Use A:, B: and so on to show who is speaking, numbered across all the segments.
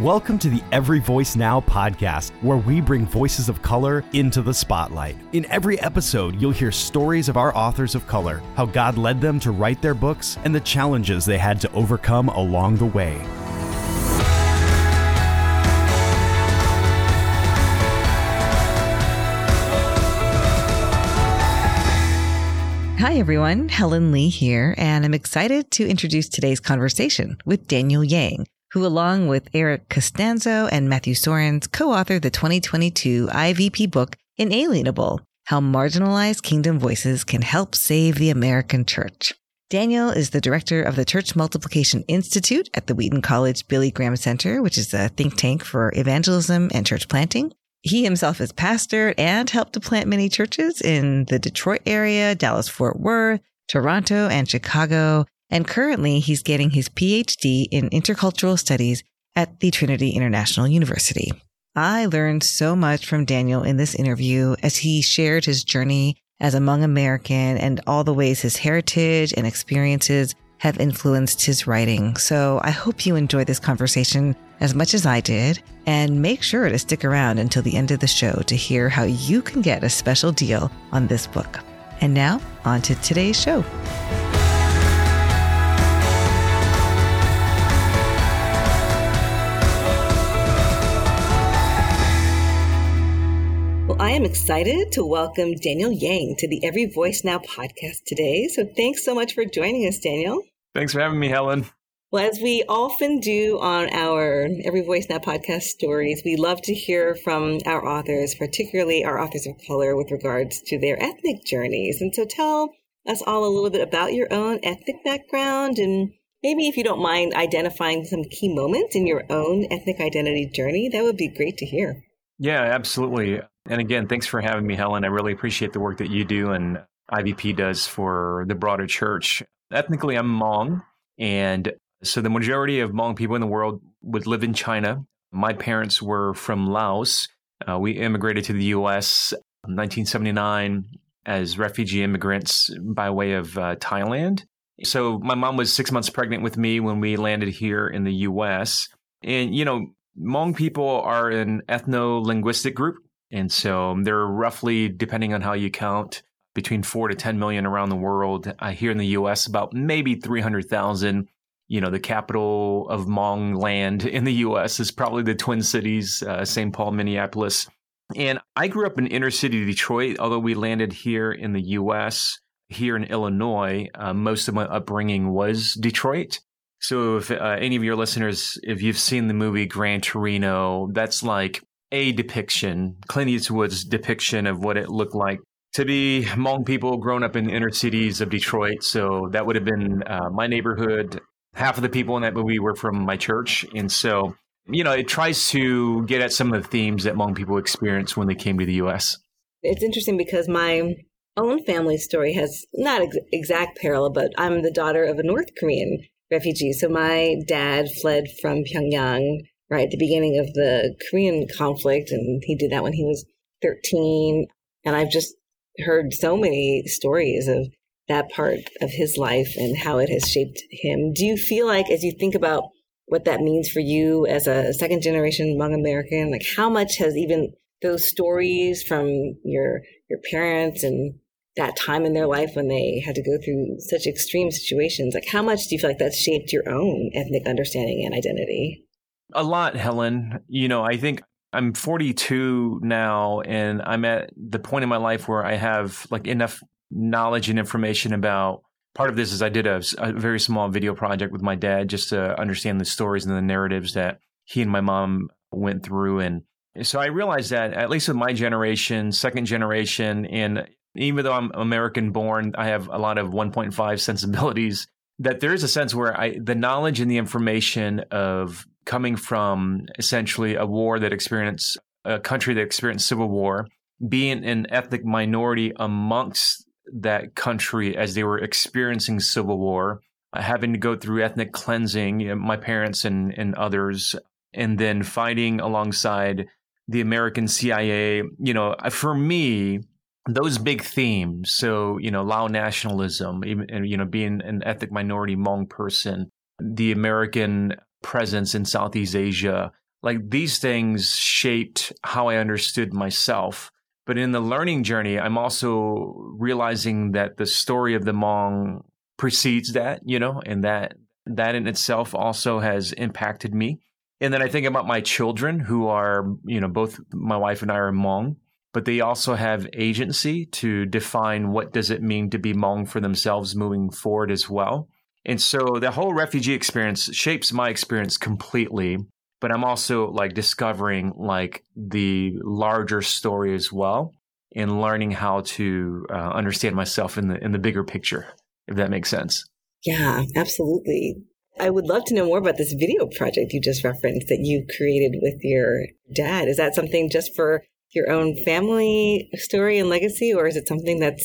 A: Welcome to the Every Voice Now podcast, where we bring voices of color into the spotlight. In every episode, you'll hear stories of our authors of color, how God led them to write their books, and the challenges they had to overcome along the way.
B: Hi, everyone. Helen Lee here, and I'm excited to introduce today's conversation with Daniel Yang who, along with Eric Costanzo and Matthew Soerens, co-authored the 2022 IVP book Inalienable, How Marginalized Kingdom Voices Can Help Save the American Church. Daniel is the director of the Church Multiplication Institute at the Wheaton College Billy Graham Center, which is a think tank for evangelism and church planting. He himself is pastor and helped to plant many churches in the Detroit area, Dallas Fort Worth, Toronto, and Chicago, and currently he's getting his PhD in intercultural studies at the Trinity International University. I learned so much from Daniel in this interview as he shared his journey as a Hmong American and all the ways his heritage and experiences have influenced his writing. So I hope you enjoy this conversation as much as I did and make sure to stick around until the end of the show to hear how you can get a special deal on this book. And now on to today's show. I am excited to welcome Daniel Yang to the Every Voice Now podcast today. So thanks so much for joining us, Daniel.
C: Thanks for having me, Helen.
B: Well, as we often do on our Every Voice Now podcast stories, we love to hear from our authors, particularly our authors of color, with regards to their ethnic journeys. And so tell us all a little bit about your own ethnic background and maybe if you don't mind identifying some key moments in your own ethnic identity journey, that would be great to hear.
C: Yeah, absolutely. And again, thanks for having me, Helen. I really appreciate the work that you do and IVP does for the broader church. Ethnically, I'm Hmong. And so the majority of Hmong people in the world would live in China. My parents were from Laos. Uh, we immigrated to the US in 1979 as refugee immigrants by way of uh, Thailand. So my mom was six months pregnant with me when we landed here in the US. And, you know, Hmong people are an ethno linguistic group. And so they're roughly, depending on how you count, between four to 10 million around the world. Uh, here in the US, about maybe 300,000. You know, the capital of Hmong land in the US is probably the Twin Cities, uh, St. Paul, Minneapolis. And I grew up in inner city Detroit, although we landed here in the US, here in Illinois. Uh, most of my upbringing was Detroit. So if uh, any of your listeners, if you've seen the movie Gran Torino, that's like a depiction, Clint Eastwood's depiction of what it looked like to be Hmong people grown up in the inner cities of Detroit. So that would have been uh, my neighborhood. Half of the people in that movie were from my church. And so, you know, it tries to get at some of the themes that Hmong people experienced when they came to the U.S.
B: It's interesting because my own family story has not ex- exact parallel, but I'm the daughter of a North Korean refugee. So my dad fled from Pyongyang right? At the beginning of the Korean conflict. And he did that when he was 13. And I've just heard so many stories of that part of his life and how it has shaped him. Do you feel like, as you think about what that means for you as a second generation Hmong American, like how much has even those stories from your your parents and that time in their life when they had to go through such extreme situations, like how much do you feel like that's shaped your own ethnic understanding and identity?
C: A lot, Helen. You know, I think I'm 42 now, and I'm at the point in my life where I have like enough knowledge and information about. Part of this is I did a, a very small video project with my dad just to understand the stories and the narratives that he and my mom went through, and so I realized that at least with my generation, second generation, and even though I'm American born, I have a lot of 1.5 sensibilities. That there is a sense where I, the knowledge and the information of coming from essentially a war that experienced a country that experienced civil war, being an ethnic minority amongst that country as they were experiencing civil war, uh, having to go through ethnic cleansing, you know, my parents and, and others, and then fighting alongside the American CIA. You know, uh, for me, those big themes. So, you know, Lao nationalism, even, you know, being an ethnic minority Hmong person, the American presence in Southeast Asia, like these things shaped how I understood myself. But in the learning journey, I'm also realizing that the story of the Hmong precedes that, you know, and that that in itself also has impacted me. And then I think about my children who are, you know, both my wife and I are Hmong, but they also have agency to define what does it mean to be Hmong for themselves moving forward as well. And so the whole refugee experience shapes my experience completely, but I'm also like discovering like the larger story as well and learning how to uh, understand myself in the in the bigger picture, if that makes sense.
B: Yeah, absolutely. I would love to know more about this video project you just referenced that you created with your dad. Is that something just for your own family story and legacy, or is it something that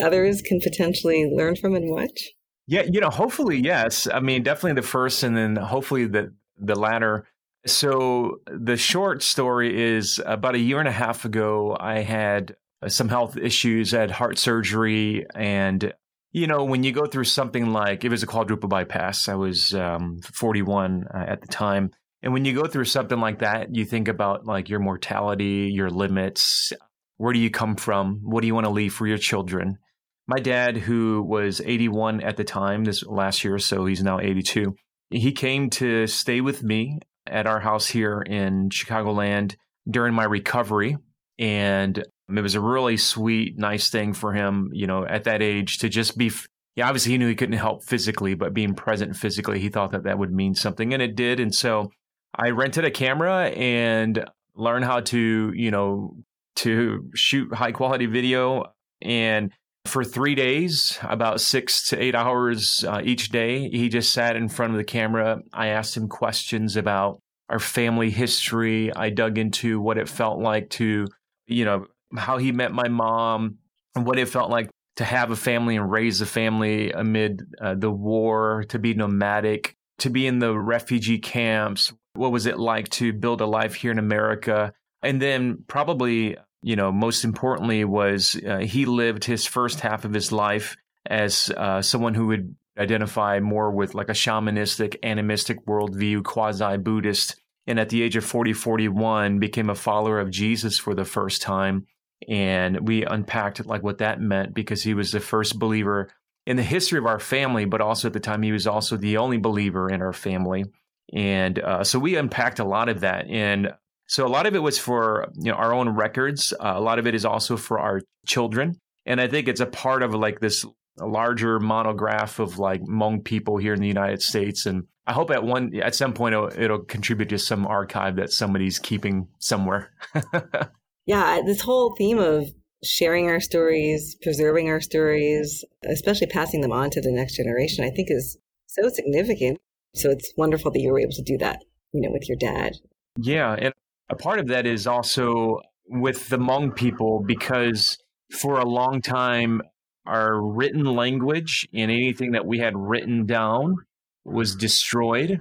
B: others can potentially learn from and watch?
C: Yeah, you know, hopefully, yes. I mean, definitely the first, and then hopefully the the latter. So the short story is about a year and a half ago, I had some health issues, had heart surgery, and you know, when you go through something like it was a quadruple bypass, I was um, 41 uh, at the time. And when you go through something like that, you think about like your mortality, your limits. Where do you come from? What do you want to leave for your children? My dad, who was 81 at the time, this last year, so he's now 82, he came to stay with me at our house here in Chicagoland during my recovery. And it was a really sweet, nice thing for him, you know, at that age to just be. Yeah, obviously he knew he couldn't help physically, but being present physically, he thought that that would mean something, and it did. And so I rented a camera and learned how to, you know, to shoot high quality video. And for three days, about six to eight hours uh, each day, he just sat in front of the camera. I asked him questions about our family history. I dug into what it felt like to, you know, how he met my mom and what it felt like to have a family and raise a family amid uh, the war, to be nomadic, to be in the refugee camps. What was it like to build a life here in America? And then, probably, you know, most importantly, was uh, he lived his first half of his life as uh, someone who would identify more with like a shamanistic, animistic worldview, quasi Buddhist. And at the age of 40, 41, became a follower of Jesus for the first time and we unpacked like what that meant because he was the first believer in the history of our family, but also at the time he was also the only believer in our family, and uh, so we unpacked a lot of that, and so a lot of it was for you know our own records. Uh, a lot of it is also for our children, and I think it's a part of like this larger monograph of like Hmong people here in the United States, and I hope at one at some point it'll, it'll contribute to some archive that somebody's keeping somewhere.
B: yeah, this whole theme of sharing our stories, preserving our stories, especially passing them on to the next generation, I think is so significant. So it's wonderful that you were able to do that, you know, with your dad.
C: Yeah. And a part of that is also with the Hmong people because for a long time, our written language and anything that we had written down was destroyed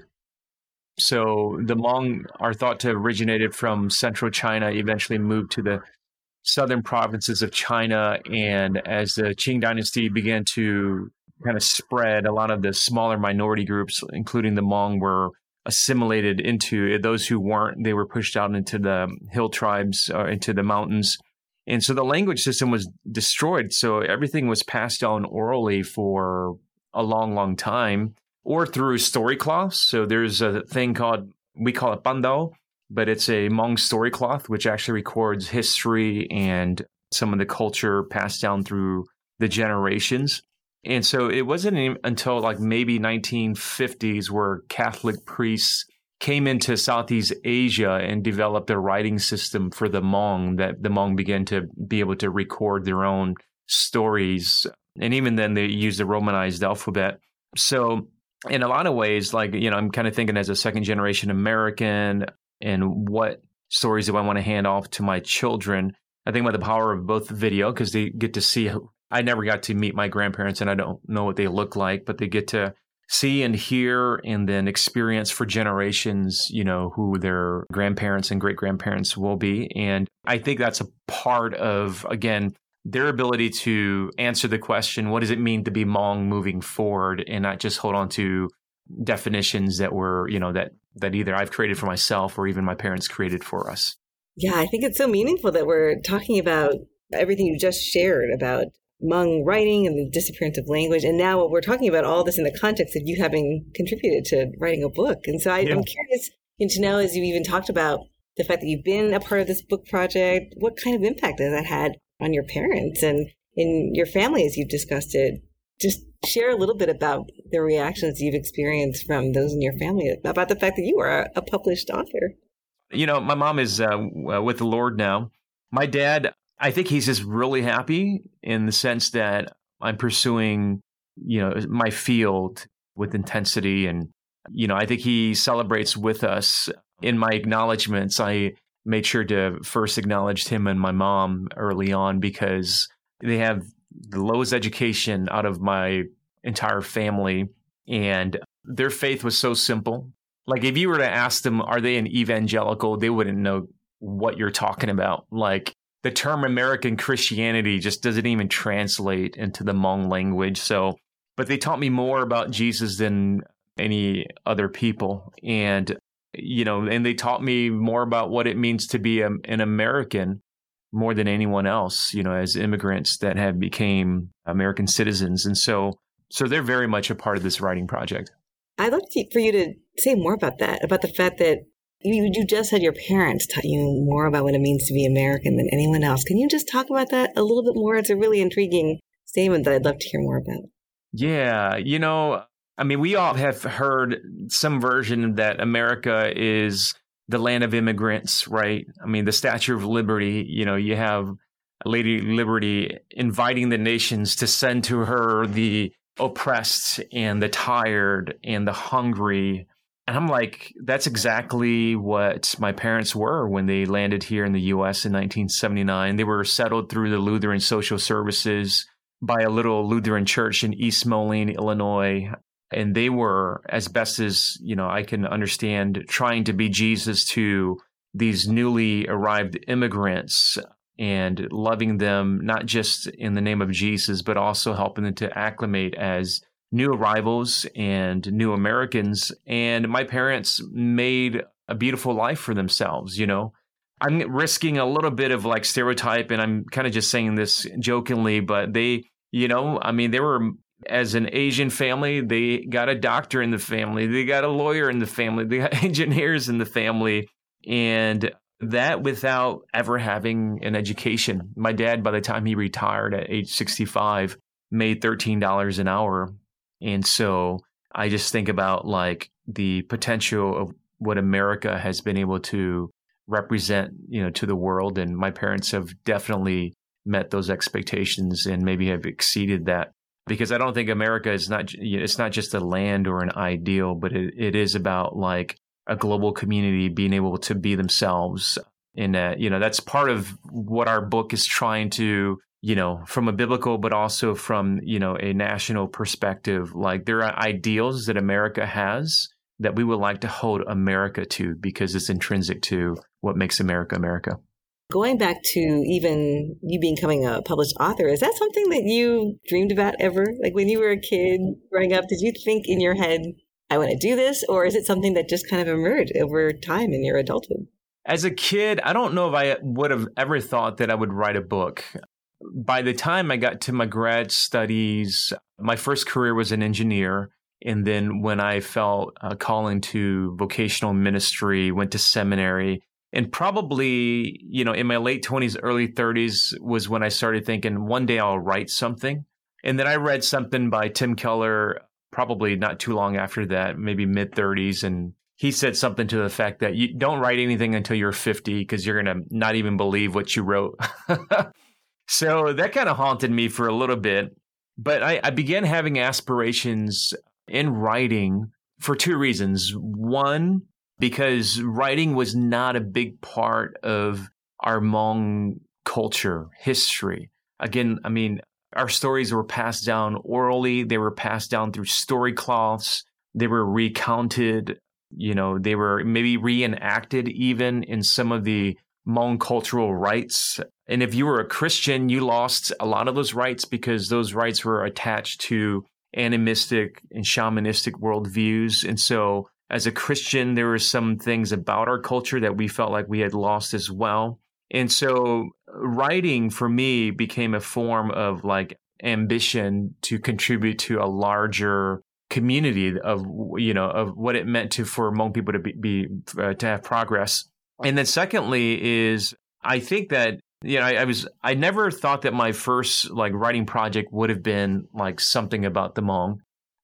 C: so the Hmong are thought to have originated from central China, eventually moved to the southern provinces of China. And as the Qing dynasty began to kind of spread, a lot of the smaller minority groups, including the Hmong, were assimilated into those who weren't. They were pushed out into the hill tribes, uh, into the mountains. And so the language system was destroyed. So everything was passed down orally for a long, long time or through story cloths. So there's a thing called, we call it bandao, but it's a Hmong story cloth, which actually records history and some of the culture passed down through the generations. And so it wasn't until like maybe 1950s where Catholic priests came into Southeast Asia and developed a writing system for the Hmong that the Hmong began to be able to record their own stories. And even then they used the Romanized alphabet. So in a lot of ways, like, you know, I'm kind of thinking as a second generation American and what stories do I want to hand off to my children. I think about the power of both video because they get to see. I never got to meet my grandparents and I don't know what they look like, but they get to see and hear and then experience for generations, you know, who their grandparents and great grandparents will be. And I think that's a part of, again, their ability to answer the question, what does it mean to be Hmong moving forward and not just hold on to definitions that were, you know, that that either I've created for myself or even my parents created for us.
B: Yeah, I think it's so meaningful that we're talking about everything you just shared about Hmong writing and the disappearance of language. And now what we're talking about all this in the context of you having contributed to writing a book. And so I, am curious to know, as you even talked about the fact that you've been a part of this book project, what kind of impact has that had on your parents and in your family as you've discussed it? Just share a little bit about the reactions you've experienced from those in your family about the fact that you are a published author.
C: You know, my mom is uh, with the Lord now. My dad, I think he's just really happy in the sense that I'm pursuing, you know, my field with intensity. And, you know, I think he celebrates with us. In my acknowledgments, I made sure to first acknowledge him and my mom early on because they have the lowest education out of my entire family. And their faith was so simple. Like, if you were to ask them, are they an evangelical? They wouldn't know what you're talking about. Like, the term American Christianity just doesn't even translate into the Hmong language. So, but they taught me more about Jesus than any other people. And, you know, and they taught me more about what it means to be a, an American more than anyone else, you know, as immigrants that have became American citizens. And so, so they're very much a part of this writing project.
B: I'd love to, for you to say more about that, about the fact that you, you just said your parents taught you more about what it means to be American than anyone else. Can you just talk about that a little bit more? It's a really intriguing statement that I'd love to hear more about.
C: Yeah, you know, I mean, we all have heard some version that America is the land of immigrants, right? I mean, the Statue of Liberty, you know, you have Lady Liberty inviting the nations to send to her the oppressed and the tired and the hungry and I'm like, that's exactly what my parents were when they landed here in the US in 1979. They were settled through the Lutheran Social Services by a little Lutheran church in East Moline, Illinois. And they were, as best as, you know, I can understand, trying to be Jesus to these newly arrived immigrants and loving them, not just in the name of Jesus, but also helping them to acclimate as new arrivals and new Americans. And my parents made a beautiful life for themselves, you know. I'm risking a little bit of like stereotype, and I'm kind of just saying this jokingly, but they, you know, I mean, they were as an Asian family, they got a doctor in the family, they got a lawyer in the family, they got engineers in the family, and that without ever having an education. My dad, by the time he retired at age 65, made $13 an hour and so I just think about like the potential of what America has been able to represent, you know, to the world. And my parents have definitely met those expectations and maybe have exceeded that because I don't think America is not, it's not just a land or an ideal, but it, it is about like a global community being able to be themselves. And, you know, that's part of what our book is trying to you know, from a biblical, but also from, you know, a national perspective. Like there are ideals that America has that we would like to hold America to because it's intrinsic to what makes America America.
B: Going back to even you becoming a published author, is that something that you dreamed about ever? Like when you were a kid growing up, did you think in your head, I want to do this? Or is it something that just kind of emerged over time in your adulthood?
C: As a kid, I don't know if I would have ever thought that I would write a book by the time I got to my grad studies, my first career was an engineer. And then when I felt a calling to vocational ministry, went to seminary, and probably, you know, in my late 20s, early 30s was when I started thinking one day I'll write something. And then I read something by Tim Keller, probably not too long after that, maybe mid 30s. And he said something to the fact that you don't write anything until you're 50 because you're going to not even believe what you wrote. So that kind of haunted me for a little bit. But I, I began having aspirations in writing for two reasons. One, because writing was not a big part of our Hmong culture, history. Again, I mean, our stories were passed down orally, they were passed down through story cloths, they were recounted, you know, they were maybe reenacted even in some of the Hmong cultural rites. And if you were a Christian, you lost a lot of those rights because those rights were attached to animistic and shamanistic worldviews. And so, as a Christian, there were some things about our culture that we felt like we had lost as well. And so, writing for me became a form of like ambition to contribute to a larger community of you know of what it meant to for Hmong people to be, be uh, to have progress. And then secondly is I think that you know I, I, was I never thought that my first like writing project would have been like something about the Hmong.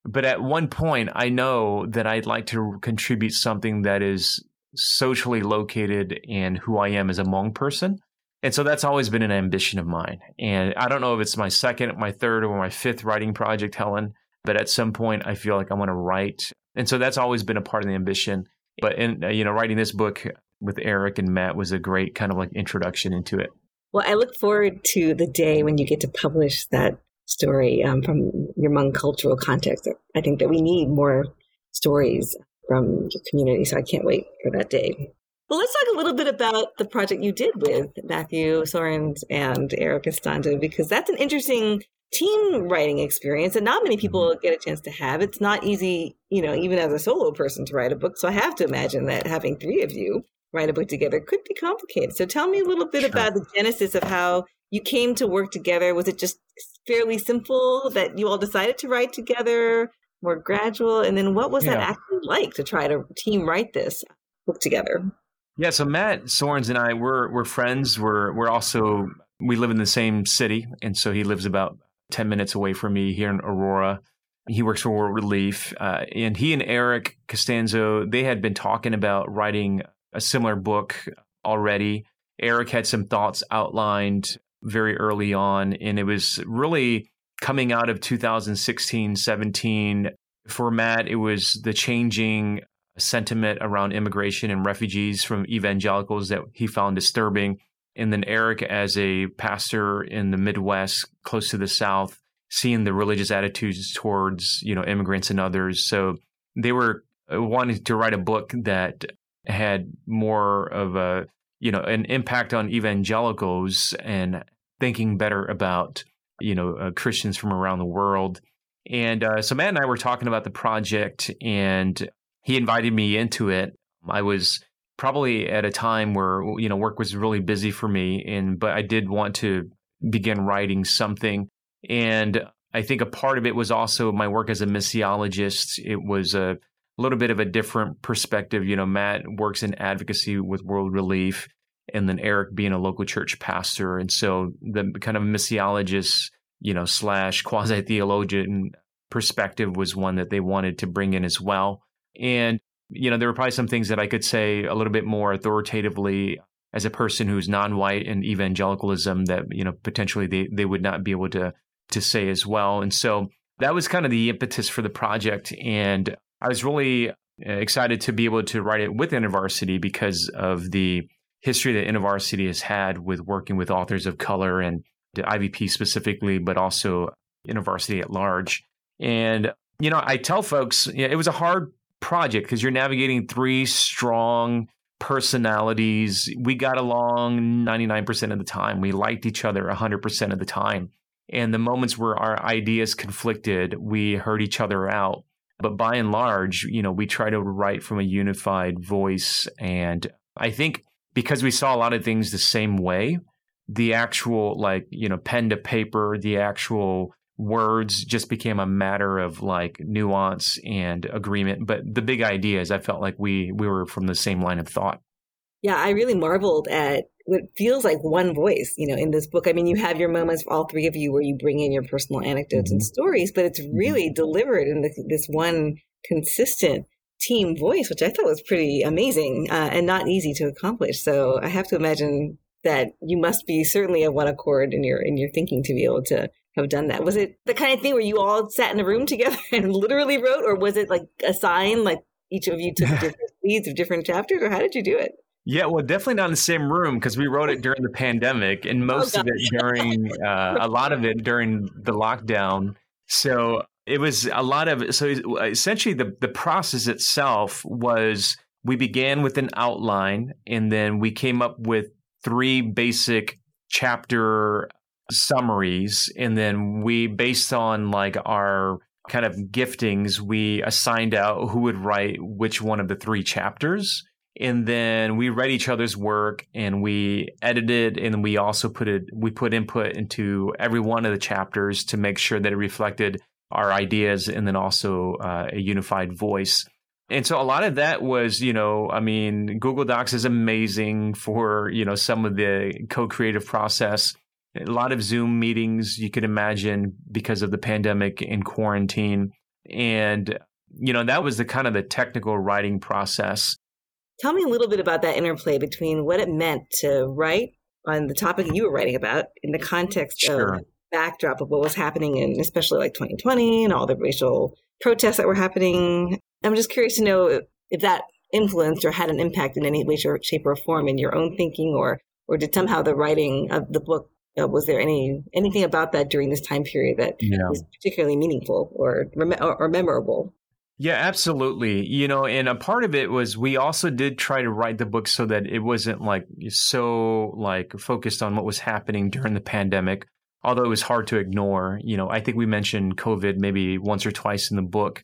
C: But at one point I know that I'd like to contribute something that is socially located in who I am as a Hmong person. And so that's always been an ambition of mine. And I don't know if it's my second, my third, or my fifth writing project, Helen, but at some point I feel like I want to write. And so that's always been a part of the ambition. But in, you know, writing this book with Eric and Matt was a great kind of like introduction into it.
B: Well, I look forward to the day when you get to publish that story um, from your Hmong cultural context. I think that we need more stories from your community. So I can't wait for that day. Well, let's talk a little bit about the project you did with Matthew Soerens and Eric Costanzo, because that's an interesting team writing experience that not many people mm-hmm. get a chance to have. It's not easy, you know, even as a solo person to write a book. So I have to imagine that having three of you write a book together could be complicated. So tell me a little bit sure. about the genesis of how you came to work together. Was it just fairly simple that you all decided to write together, more gradual? And then what was yeah. that actually like to try to team write this book together?
C: Yeah, so Matt Soerens and I we're we're friends. We're we're also we live in the same city, and so he lives about ten minutes away from me here in Aurora. He works for World Relief, uh, and he and Eric Costanzo they had been talking about writing a similar book already. Eric had some thoughts outlined very early on, and it was really coming out of 2016, 17. For Matt, it was the changing sentiment around immigration and refugees from evangelicals that he found disturbing. And then Eric, as a pastor in the Midwest, close to the South, seeing the religious attitudes towards you know immigrants and others. So they were uh, wanting to write a book that had more of a you know an impact on evangelicals and thinking better about you know uh, Christians from around the world. And uh, so Matt and I were talking about the project, and he invited me into it. I was probably at a time where you know work was really busy for me and but I did want to begin writing something and I think a part of it was also my work as a missiologist it was a little bit of a different perspective you know Matt works in advocacy with World Relief and then Eric being a local church pastor and so the kind of missiologist you know slash quasi theologian perspective was one that they wanted to bring in as well and, you know, there were probably some things that I could say a little bit more authoritatively as a person who's non-white in evangelicalism that, you know, potentially they, they would not be able to to say as well. And so that was kind of the impetus for the project. And I was really uh, excited to be able to write it with InterVarsity because of the history that InterVarsity has had with working with authors of color and the IVP specifically, but also InterVarsity at large. And, you know, I tell folks you know, it was a hard project because you're navigating three strong personalities. We got along 99% of the time. We liked each other 100% of the time. And the moments where our ideas conflicted, we heard each other out. But by and large, you know, we try to write from a unified voice. And I think because we saw a lot of things the same way, the actual, like, you know, pen to paper, the actual words just became a matter of like nuance and agreement but the big idea is i felt like we we were from the same line of thought
B: yeah i really marveled at what feels like one voice you know in this book i mean you have your moments all three of you where you bring in your personal anecdotes mm-hmm. and stories but it's really mm-hmm. delivered in this, this one consistent team voice which i thought was pretty amazing uh, and not easy to accomplish so i have to imagine that you must be certainly of one accord in your in your thinking to be able to have done that? Was it the kind of thing where you all sat in a room together and literally wrote, or was it like a sign, like each of you took different leads of different chapters, or how did you do it?
C: Yeah, well, definitely not in the same room because we wrote it during the pandemic, and oh, most oh, of it during uh, a lot of it during the lockdown. So it was a lot of so essentially the the process itself was we began with an outline, and then we came up with three basic chapter summaries and then we based on like our kind of giftings, we assigned out who would write which one of the three chapters. And then we read each other's work and we edited and we also put it, we put input into every one of the chapters to make sure that it reflected our ideas and then also uh, a unified voice. And so a lot of that was, you know, I mean, Google Docs is amazing for, you know, some of the co-creative process. A lot of Zoom meetings you could imagine because of the pandemic and quarantine. And, you know, that was the kind of the technical writing process.
B: Tell me a little bit about that interplay between what it meant to write on the topic you were writing about in the context sure. of backdrop of what was happening in especially like 2020 and all the racial protests that were happening. I'm just curious to know if that influenced or had an impact in any way, shape, or form in your own thinking, or or did somehow the writing of the book uh, was there any anything about that during this time period that yeah. was particularly meaningful or, or or memorable?
C: Yeah, absolutely. You know, and a part of it was we also did try to write the book so that it wasn't like so like focused on what was happening during the pandemic although it was hard to ignore. You know, I think we mentioned COVID maybe once or twice in the book.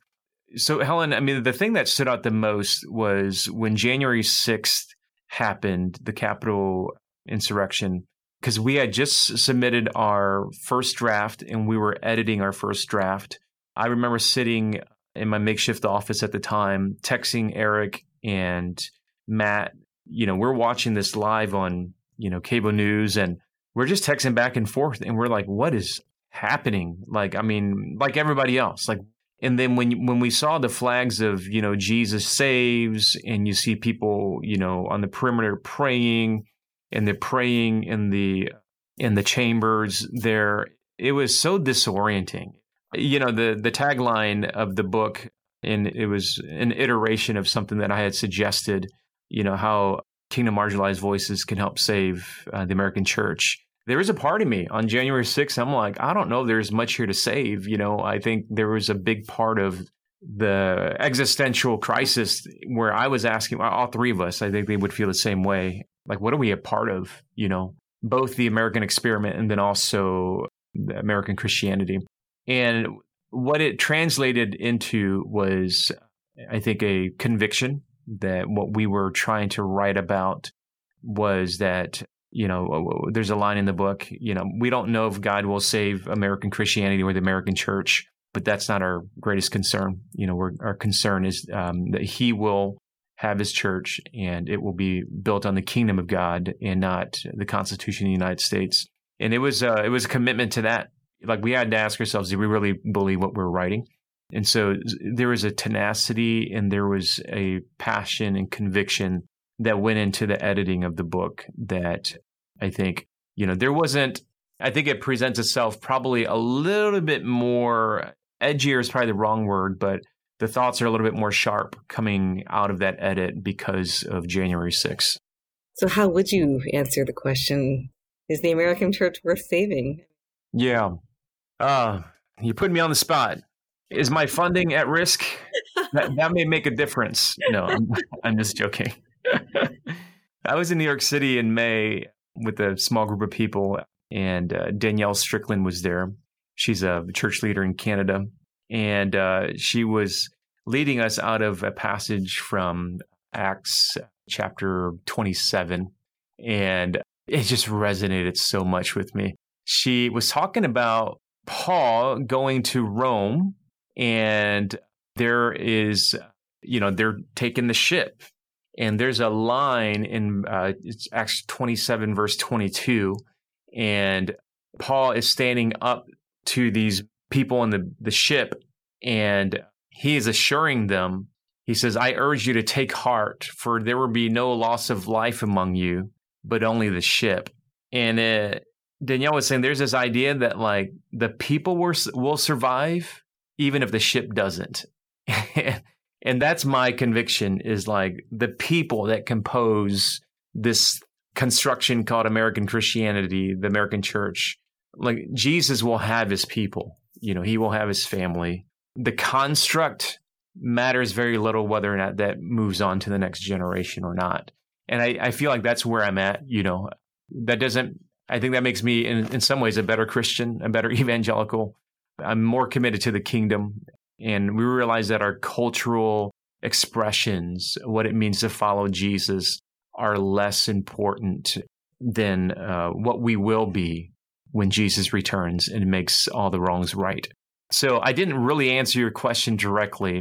C: So, Helen, I mean, the thing that stood out the most was when January 6th happened, the Capitol insurrection, because we had just submitted our first draft and we were editing our first draft. I remember sitting in my makeshift office at the time, texting Eric and Matt. You know, we're watching this live on, you know, cable news and we're just texting back and forth and we're like, what is happening? Like, I mean, like everybody else, like, and then when when we saw the flags of you know Jesus saves, and you see people you know on the perimeter praying, and they're praying in the in the chambers there, it was so disorienting. You know the the tagline of the book, and it was an iteration of something that I had suggested. You know how kingdom marginalized voices can help save uh, the American church there is a part of me on January 6th. I'm like, I don't know, there's much here to save. You know, I think there was a big part of the existential crisis where I was asking all three of us, I think they would feel the same way. Like, what are we a part of? You know, both the American experiment and then also the American Christianity. And what it translated into was, I think, a conviction that what we were trying to write about was that you know, there's a line in the book, you know, we don't know if God will save American Christianity or the American church, but that's not our greatest concern. You know, our concern is um, that He will have His church and it will be built on the kingdom of God and not the Constitution of the United States. And it was uh, it was a commitment to that. Like we had to ask ourselves, do we really believe what we're writing? And so there was a tenacity and there was a passion and conviction that went into the editing of the book that I think, you know, there wasn't, I think it presents itself probably a little bit more edgier is probably the wrong word, but the thoughts are a little bit more sharp coming out of that edit because of January 6th.
B: So, how would you answer the question Is the American church worth saving?
C: Yeah. Uh, you put me on the spot. Is my funding at risk? that, that may make a difference. No, I'm, I'm just joking. I was in New York City in May with a small group of people, and uh, Danielle Strickland was there. She's a church leader in Canada, and uh, she was leading us out of a passage from Acts chapter 27. And it just resonated so much with me. She was talking about Paul going to Rome, and there is, you know, they're taking the ship and there's a line in uh, it's Acts 27, verse 22. And Paul is standing up to these people on the, the ship and he is assuring them, he says, I urge you to take heart, for there will be no loss of life among you, but only the ship. And uh, Danielle was saying there's this idea that like the people will, will survive even if the ship doesn't. and that's my conviction is like the people that compose this construction called American Christianity, the American church. Like Jesus will have his people, you know, he will have his family. The construct matters very little whether or not that moves on to the next generation or not. And I, I feel like that's where I'm at, you know. That doesn't I think that makes me in, in some ways a better Christian, a better evangelical. I'm more committed to the kingdom And we realize that our cultural expressions, what it means to follow Jesus, are less important than uh, what we will be when Jesus returns and makes all the wrongs right. So I didn't really answer your question directly,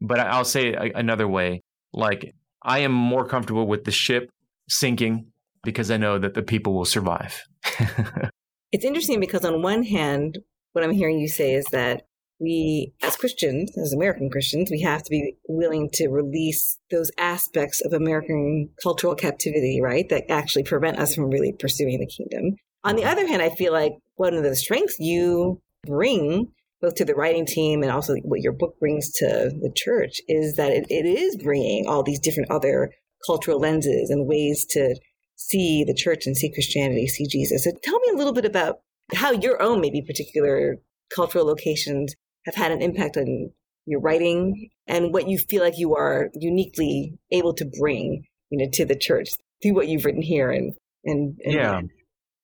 C: but I'll say it another way. Like, I am more comfortable with the ship sinking because I know that the people will survive.
B: it's interesting because, on one hand, what I'm hearing you say is that we, as Christians, as American Christians, we have to be willing to release those aspects of American cultural captivity, right? That actually prevent us from really pursuing the kingdom. On the mm-hmm. other hand, I feel like one of the strengths you bring both to the writing team and also what your book brings to the church is that it, it is bringing all these different other cultural lenses and ways to see the church and see Christianity, see Jesus. So tell me a little bit about how your own maybe particular cultural locations have had an impact on your writing and what you feel like you are uniquely able to bring, you know, to the church through what you've written here and and, and
C: yeah.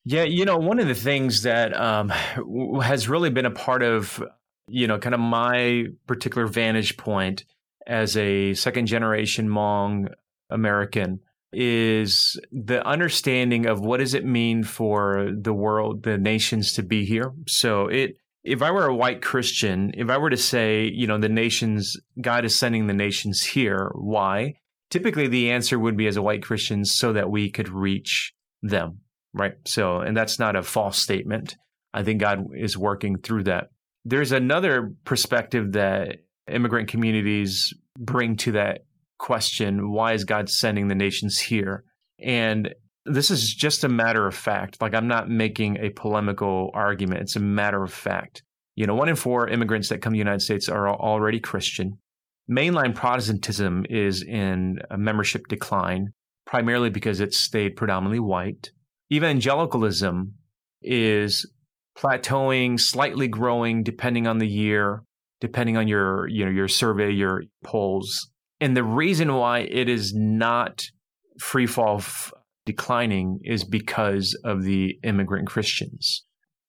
C: Yeah, you know, one of the things that um, has really been a part of, you know, kind of my particular vantage point as a second generation Hmong American is the understanding of what does it mean for the world, the nations to be here. So it if I were a white Christian, if I were to say, you know, the nations, God is sending the nations here, why? Typically, the answer would be as a white Christian, so that we could reach them, right? So, and that's not a false statement. I think God is working through that. There's another perspective that immigrant communities bring to that question why is God sending the nations here? And this is just a matter of fact. Like, I'm not making a polemical argument. It's a matter of fact. You know, one in four immigrants that come to the United States are already Christian. Mainline Protestantism is in a membership decline, primarily because it's stayed predominantly white. Evangelicalism is plateauing, slightly growing, depending on the year, depending on your, you know, your survey, your polls. And the reason why it is not free fall declining is because of the immigrant Christians.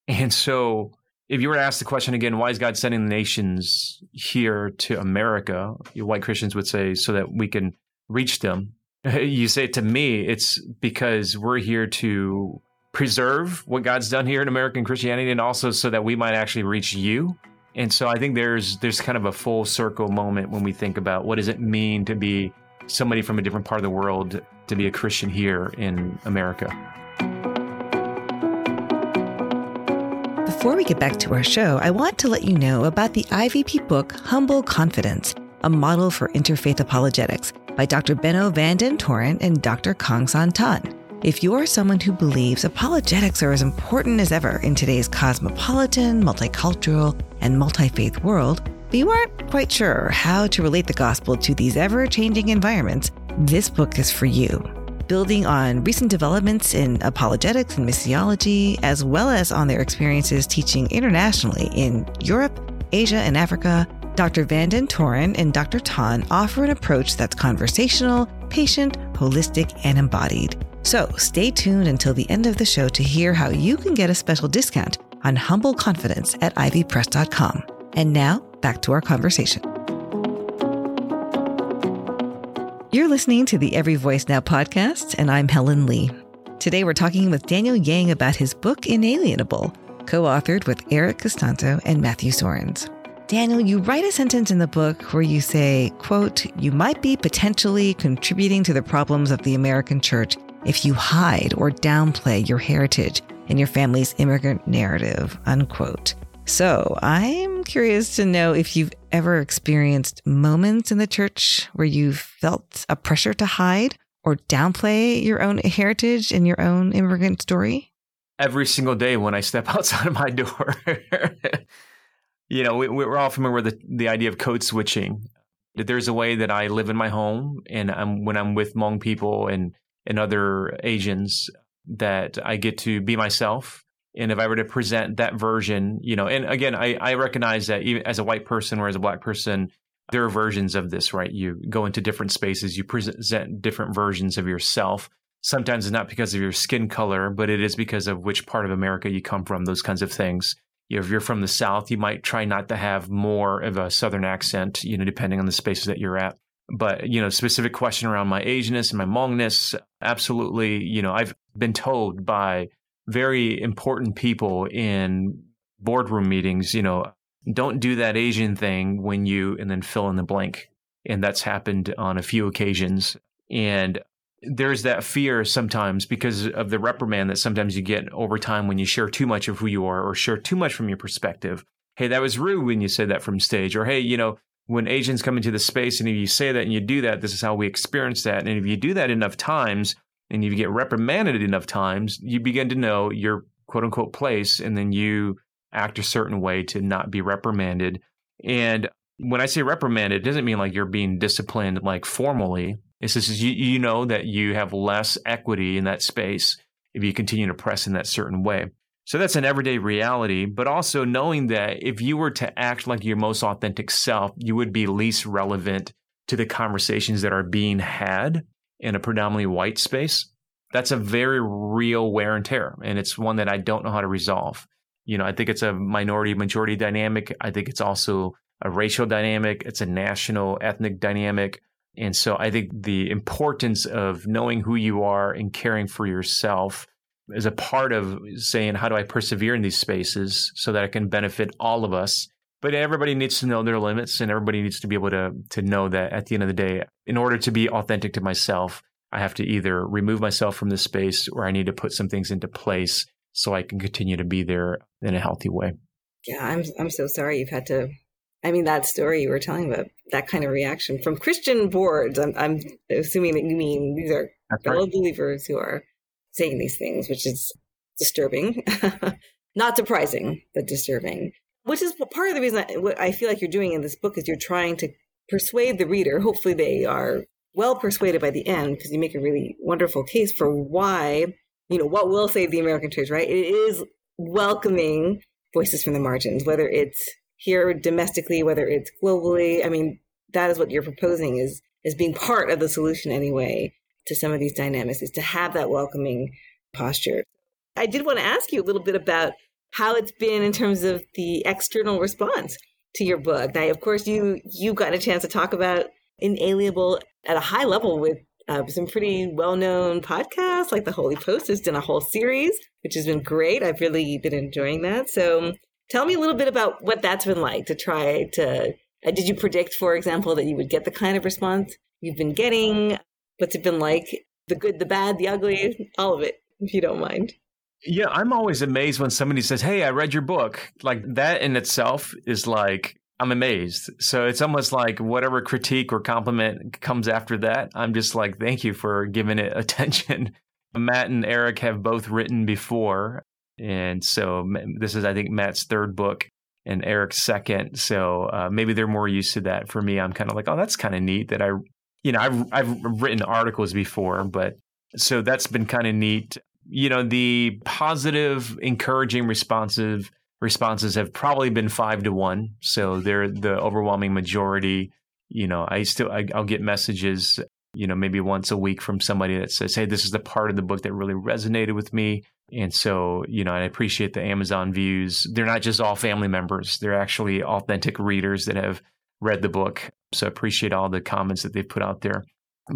C: And so, if you were to ask the question again, why is God sending the nations here to America? White Christians would say, so that we can reach them. You say to me, it's because we're here to preserve what God's done here in American Christianity and also so that we might actually reach you. And so I think there's there's kind of a full circle moment when we think about what does it mean to be somebody from a different part of the world to be a Christian here in America.
D: Before we get back to our show, I want to let you know about the IVP book Humble Confidence, a model for interfaith apologetics by Dr. Benno van den and Dr. Kang San Tan. If you're someone who believes apologetics are as important as ever in today's cosmopolitan, multicultural, and multi faith world, but you aren't quite sure how to relate the gospel to these ever changing environments, this book is for you. Building on recent developments in apologetics and missiology, as well as on their experiences teaching internationally in Europe, Asia, and Africa, Dr. Van den Toren and Dr. Tan offer an approach that's conversational, patient, holistic, and embodied. So stay tuned until the end of the show to hear how you can get a special discount on Humble Confidence at ivpress.com. And now, back to our conversation. You're listening to the Every Voice Now podcast, and I'm Helen Lee. Today we're talking with Daniel Yang about his book Inalienable, co authored with Eric Costanzo and Matthew Soerens. Daniel, you write a sentence in the book where you say, quote, you might be potentially contributing to the problems of the American church if you hide or downplay your heritage and your family's immigrant narrative, unquote. So I'm curious to know if you've ever experienced moments in the church where you felt a pressure to hide or downplay your own heritage and your own immigrant story?
C: Every single day when I step outside of my door. you know, we, are all familiar with the, the idea of code switching. That there's a way that I live in my home and I'm, when I'm with Hmong people and, and other Asians that I get to be myself and if I were to present that version, you know, and again, I, I recognize that even as a white person or as a black person, there are versions of this, right? You go into different spaces, you present different versions of yourself. Sometimes it's not because of your skin color, but it is because of which part of America you come from, those kinds of things. You know, if you're from the South, you might try not to have more of a Southern accent, you know, depending on the spaces that you're at. But, you know, specific question around my Asianness and my Hmongness, absolutely, you know, I've been told by very important people in boardroom meetings, you know, don't do that Asian thing when you, and then fill in the blank. And that's happened on a few occasions. And there's that fear sometimes because of the reprimand that sometimes you get over time when you share too much of who you are or share too much from your perspective. Hey, that was rude when you said that from stage. Or hey, you know, when Asians come into the space and if you say that and you do that, this is how we experience that. And if you do that enough times and you get reprimanded enough times, you begin to know your quote unquote place and then you act a certain way to not be reprimanded. And when I say reprimanded, it doesn't mean like you're being disciplined like formally. It's just you, you know that you have less equity in that space if you continue to press in that certain way. So that's an everyday reality, but also knowing that if you were to act like your most authentic self, you would be least relevant to the conversations that are being had in a predominantly white space. That's a very real wear and tear. And it's one that I don't know how to resolve. You know, I think it's a minority majority dynamic. I think it's also a racial dynamic. It's a national ethnic dynamic. And so I think the importance of knowing who you are and caring for yourself is a part of saying, how do I persevere in these spaces so that I can benefit all of us? But everybody needs to know their limits and everybody needs to be able to, to know that at the end of the day, in order to be authentic to myself, I have to either remove myself from this space or I need to put some things into place so I can continue to be there in a healthy way.
B: Yeah, I'm I'm so sorry you've had to I mean, that story you were telling about, that kind of reaction from Christian boards, I'm, I'm assuming that you mean these are That's fellow right. believers who are saying these things, which is disturbing. Not surprising, but disturbing. Which is part of the reason I, what I feel like you're doing in this book is you're trying to persuade the reader. Hopefully, they are well persuaded by the end because you make a really wonderful case for why, you know, what will save the American church, right? It is welcoming voices from the margins, whether it's here domestically, whether it's globally. I mean, that is what you're proposing is is being part of the solution anyway to some of these dynamics is to have that welcoming posture. I did want to ask you a little bit about how it's been in terms of the external response to your book. Now, of course, you you got a chance to talk about inalienable at a high level with uh, some pretty well-known podcasts, like the Holy Post has done a whole series, which has been great. I've really been enjoying that. So, Tell me a little bit about what that's been like to try to. Uh, did you predict, for example, that you would get the kind of response you've been getting? What's it been like? The good, the bad, the ugly, all of it, if you don't mind.
C: Yeah, I'm always amazed when somebody says, Hey, I read your book. Like that in itself is like, I'm amazed. So it's almost like whatever critique or compliment comes after that, I'm just like, thank you for giving it attention. Matt and Eric have both written before. And so this is, I think, Matt's third book and Eric's second. So uh, maybe they're more used to that. For me, I'm kind of like, oh, that's kind of neat that I, you know, I've I've written articles before, but so that's been kind of neat. You know, the positive, encouraging, responsive responses have probably been five to one. So they're the overwhelming majority. You know, I still I, I'll get messages you know, maybe once a week from somebody that says, Hey, this is the part of the book that really resonated with me. And so, you know, I appreciate the Amazon views. They're not just all family members, they're actually authentic readers that have read the book. So I appreciate all the comments that they've put out there.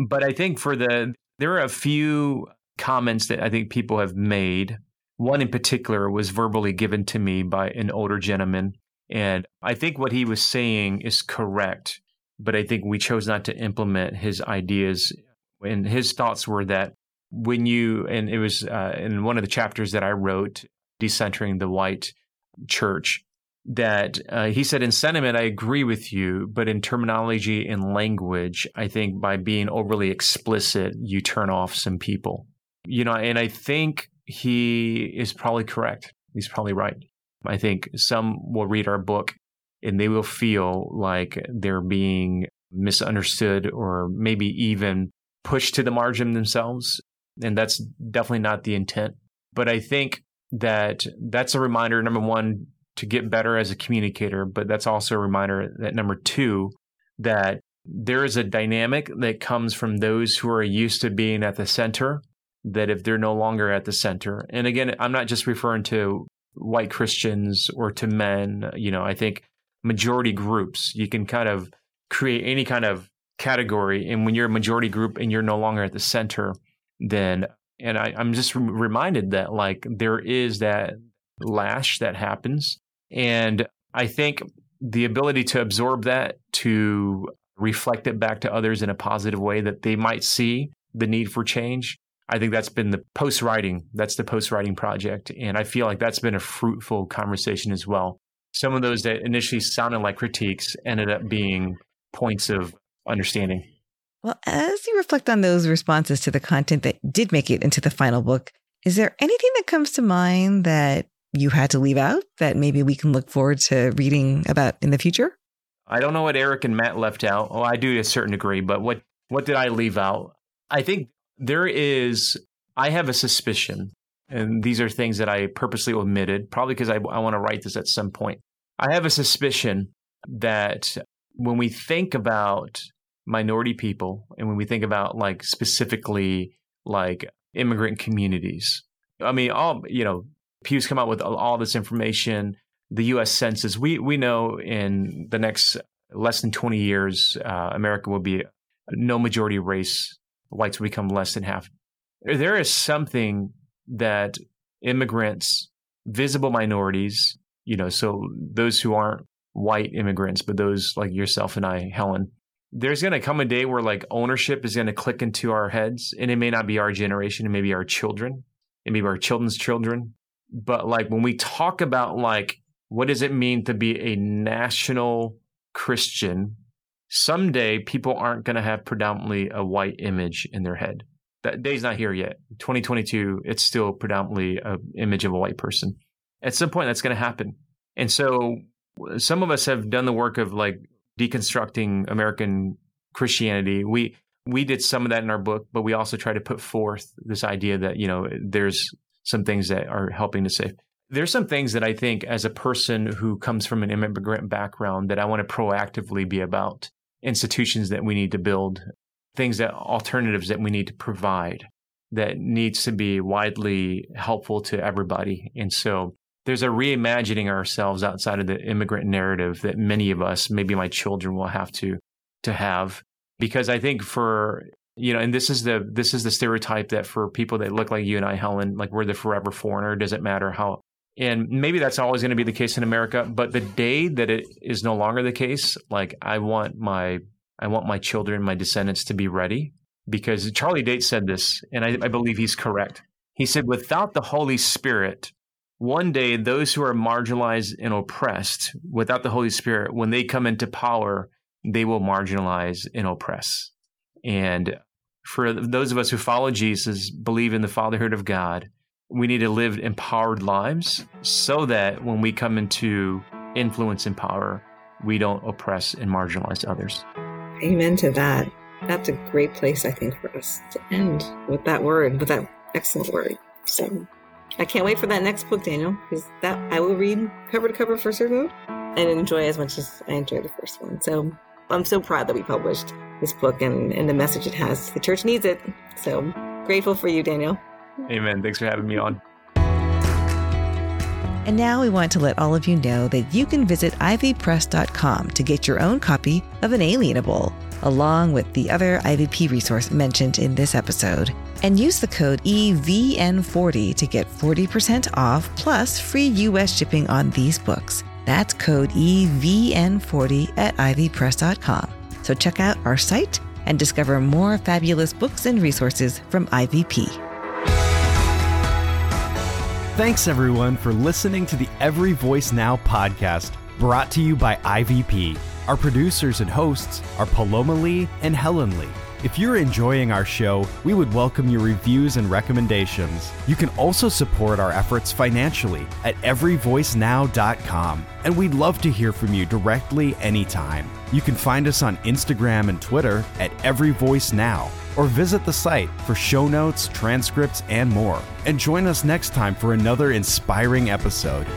C: But I think for the, there are a few comments that I think people have made. One in particular was verbally given to me by an older gentleman. And I think what he was saying is correct but I think we chose not to implement his ideas. And his thoughts were that when you, and it was uh, in one of the chapters that I wrote, Decentering the White Church, that uh, he said, in sentiment, I agree with you, but in terminology and language, I think by being overly explicit, you turn off some people. You know, and I think he is probably correct. He's probably right. I think some will read our book and they will feel like they're being misunderstood or maybe even pushed to the margin themselves. And that's definitely not the intent. But I think that that's a reminder, number one, to get better as a communicator. But that's also a reminder that number two, that there is a dynamic that comes from those who are used to being at the center, that if they're no longer at the center, and again, I'm not just referring to white Christians or to men. You know, I think majority groups, you can kind of create any kind of category. And when you're a majority group and you're no longer at the center, then, and I, I'm just reminded that like there is that lash that happens. And I think the ability to absorb that, to reflect it back to others in a positive way that they might see the need for change. I think that's been the post writing. That's the post writing project. And I feel like that's been a fruitful conversation as well. Some of those that initially sounded like critiques ended up being points of understanding.
D: Well, as you reflect on those responses to the content that did make it into the final book, is there anything that comes to mind that you had to leave out that maybe we can look forward to reading about in the future?
C: I don't know what Eric and Matt left out. Oh, I do to a certain degree, but what what did I leave out? I think there is I have a suspicion, and these are things that I purposely omitted, probably because I, I want to write this at some point. I have a suspicion that when we think about minority people and when we think about like specifically like immigrant communities, I mean, all, you know, Pew's come out with all this information. The U.S. Census, we we know in the next less than 20 years, uh, America will be no majority race. Whites will become less than half. There is something that immigrants, visible minorities, you know, so those who aren't white immigrants, but those like yourself and I, Helen, there's going to come a day where like ownership is going to click into our heads and it may not be our generation, it may be our children, it may be our children's children. But like when we talk about like, what does it mean to be a national Christian? Someday people aren't going to have predominantly a white image in their head. That day's not here yet. 2022, it's still predominantly an image of a white person. At some point, that's going to happen. And so some of us have done the work of like deconstructing American Christianity. We we did some of that in our book, but we also try to put forth this idea that you know there's some things that are helping to save. There's some things that I think, as a person who comes from an immigrant background, that I want to proactively be about. Institutions that we need to build, things that alternatives that we need to provide that needs to be widely helpful to everybody. And so there's a reimagining ourselves outside of the immigrant narrative that many of us, maybe my children, will have to to have. Because I think for you know, and this is the this is the stereotype that for people that look like you and I, Helen, like we're the forever foreigner. Doesn't matter how, and maybe that's always going to be the case in America. But the day that it is no longer the case, like I want my I want my children, my descendants to be ready. Because Charlie Dates said this, and I, I believe he's correct. He said, without the Holy Spirit, one day those who are marginalized and oppressed without the Holy Spirit, when they come into power, they will marginalize and oppress. And for those of us who follow Jesus, believe in the fatherhood of God, we need to live empowered lives so that when we come into influence and power, we don't oppress and marginalize others.
B: Amen to that. That's a great place, I think, for us to end with that word, with that excellent word. So I can't wait for that next book, Daniel, because that I will read cover to cover for certain and enjoy as much as I enjoyed the first one. So I'm so proud that we published this book and, and the message it has. The church needs it. So grateful for you, Daniel.
C: Amen. Thanks for having me on.
D: And now we want to let all of you know that you can visit ivpress.com to get your own copy of Inalienable, along with the other IVP resource mentioned in this episode and use the code EVN40 to get 40% off plus free US shipping on these books. That's code EVN40 at ivpress.com. So check out our site and discover more fabulous books and resources from IVP.
A: Thanks everyone for listening to the Every Voice Now podcast, brought to you by IVP. Our producers and hosts are Paloma Lee and Helen Lee. If you're enjoying our show, we would welcome your reviews and recommendations. You can also support our efforts financially at everyvoicenow.com, and we'd love to hear from you directly anytime. You can find us on Instagram and Twitter at everyvoicenow, or visit the site for show notes, transcripts, and more. And join us next time for another inspiring episode.